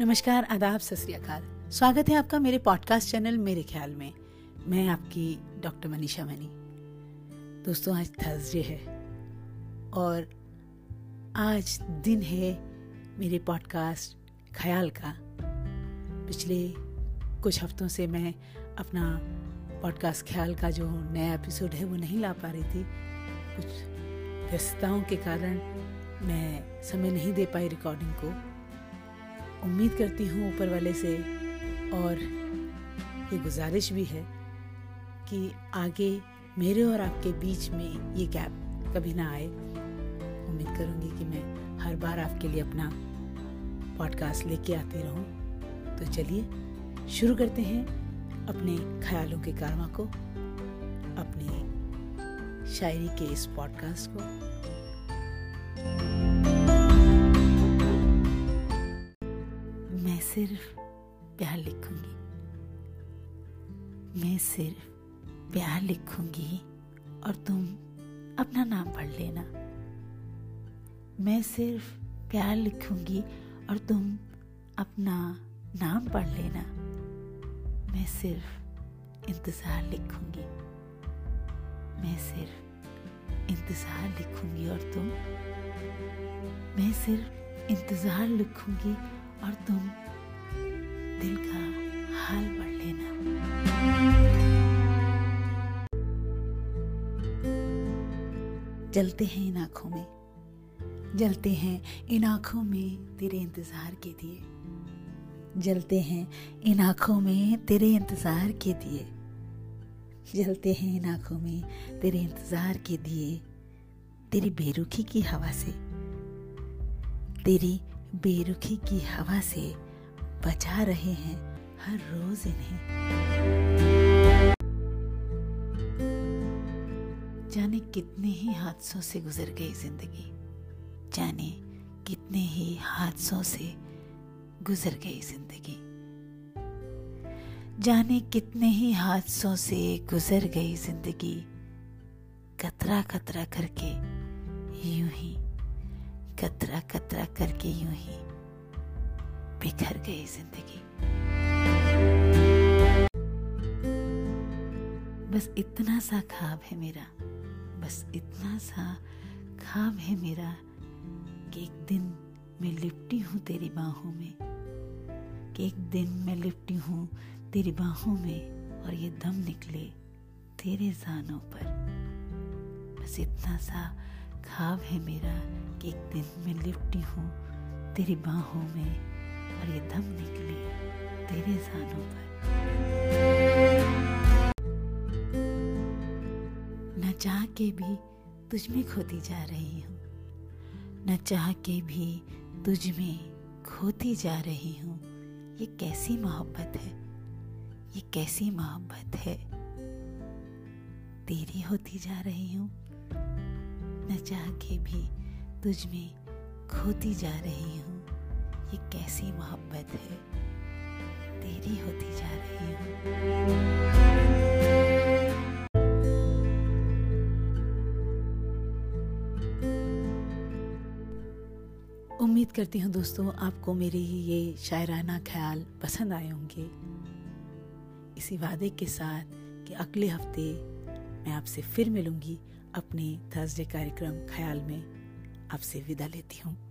नमस्कार, आदाब, सत स्वागत है आपका मेरे पॉडकास्ट चैनल मेरे ख्याल में। मैं आपकी डॉक्टर मनीषा मनी। दोस्तों, आज थर्सडे है और आज दिन है मेरे पॉडकास्ट ख्याल का। पिछले कुछ हफ्तों से मैं अपना पॉडकास्ट ख्याल का जो नया एपिसोड है वो नहीं ला पा रही थी। कुछ व्यस्तताओं के कारण मैं समय नहीं दे पाई रिकॉर्डिंग को। उम्मीद करती हूँ ऊपर वाले से और ये गुजारिश भी है कि आगे मेरे और आपके बीच में ये गैप कभी ना आए। उम्मीद करूँगी कि मैं हर बार आपके लिए अपना पॉडकास्ट लेके आती रहूँ। तो चलिए, शुरू करते हैं अपने ख्यालों के कारवा को, अपनी शायरी के इस पॉडकास्ट को। सिर्फ़ प्यार लिखूँगी। मैं सिर्फ़ प्यार लिखूँगी और तुम अपना नाम पढ़ लेना। मैं सिर्फ़ प्यार लिखूँगी और तुम अपना नाम पढ़ लेना। मैं सिर्फ़ इंतज़ार लिखूँगी। मैं सिर्फ़ इंतज़ार लिखूँगी और तुम। मैं सिर्फ़ इंतज़ार लिखूँगी और तुम दिल का हाल पढ़ लेना। जलते हैं इन आँखों में, जलते हैं इन आँखों में तेरे इंतज़ार के दिए। जलते हैं इन आँखों में तेरे इंतज़ार के दिए। जलते हैं इन आँखों में तेरे इंतज़ार के दिए, तेरी बेरुखी की हवा से, तेरी बेरुखी की हवा से। बचा रहे हैं हर रोज इन्हें। जाने कितने ही हादसों से गुजर गई ज़िंदगी। जाने कितने ही हादसों से गुजर गई ज़िंदगी। जाने कितने ही हादसों से गुजर गई ज़िंदगी। कतरा कतरा करके यूँ ही, कतरा कतरा करके यूँ ही। बिखर गई ज़िंदगी। बस इतना सा ख्वाब है मेरा, बस इतना सा ख्वाब है मेरा कि एक दिन मैं लिपटी हूँ तेरी बाहों में, कि एक दिन मैं लिपटी हूँ तेरी बाहों में और ये दम निकले तेरे जानों पर। बस इतना सा खाब है मेरा कि एक दिन मैं लिपटी हूँ तेरी बाहों में। दम निकले तेरे जानों पर। न चाह के भी तुझ में खोती जा रही हूँ। न चाह के भी तुझ में खोती जा रही हूँ। ये कैसी मोहब्बत है? ये कैसी मोहब्बत है? तेरी होती जा रही हूँ। न चाह के भी तुझ में खोती जा रही हूँ। ये कैसी मोहब्बत है? तेरी होती जा रही हूँ। उम्मीद करती हूँ दोस्तों, आपको मेरे ये शायराना ख्याल पसंद आए होंगे। इसी वादे के साथ कि अगले हफ़्ते मैं आपसे फिर मिलूँगी अपने थर्सडे कार्यक्रम ख्याल में। आपसे विदा लेती हूँ।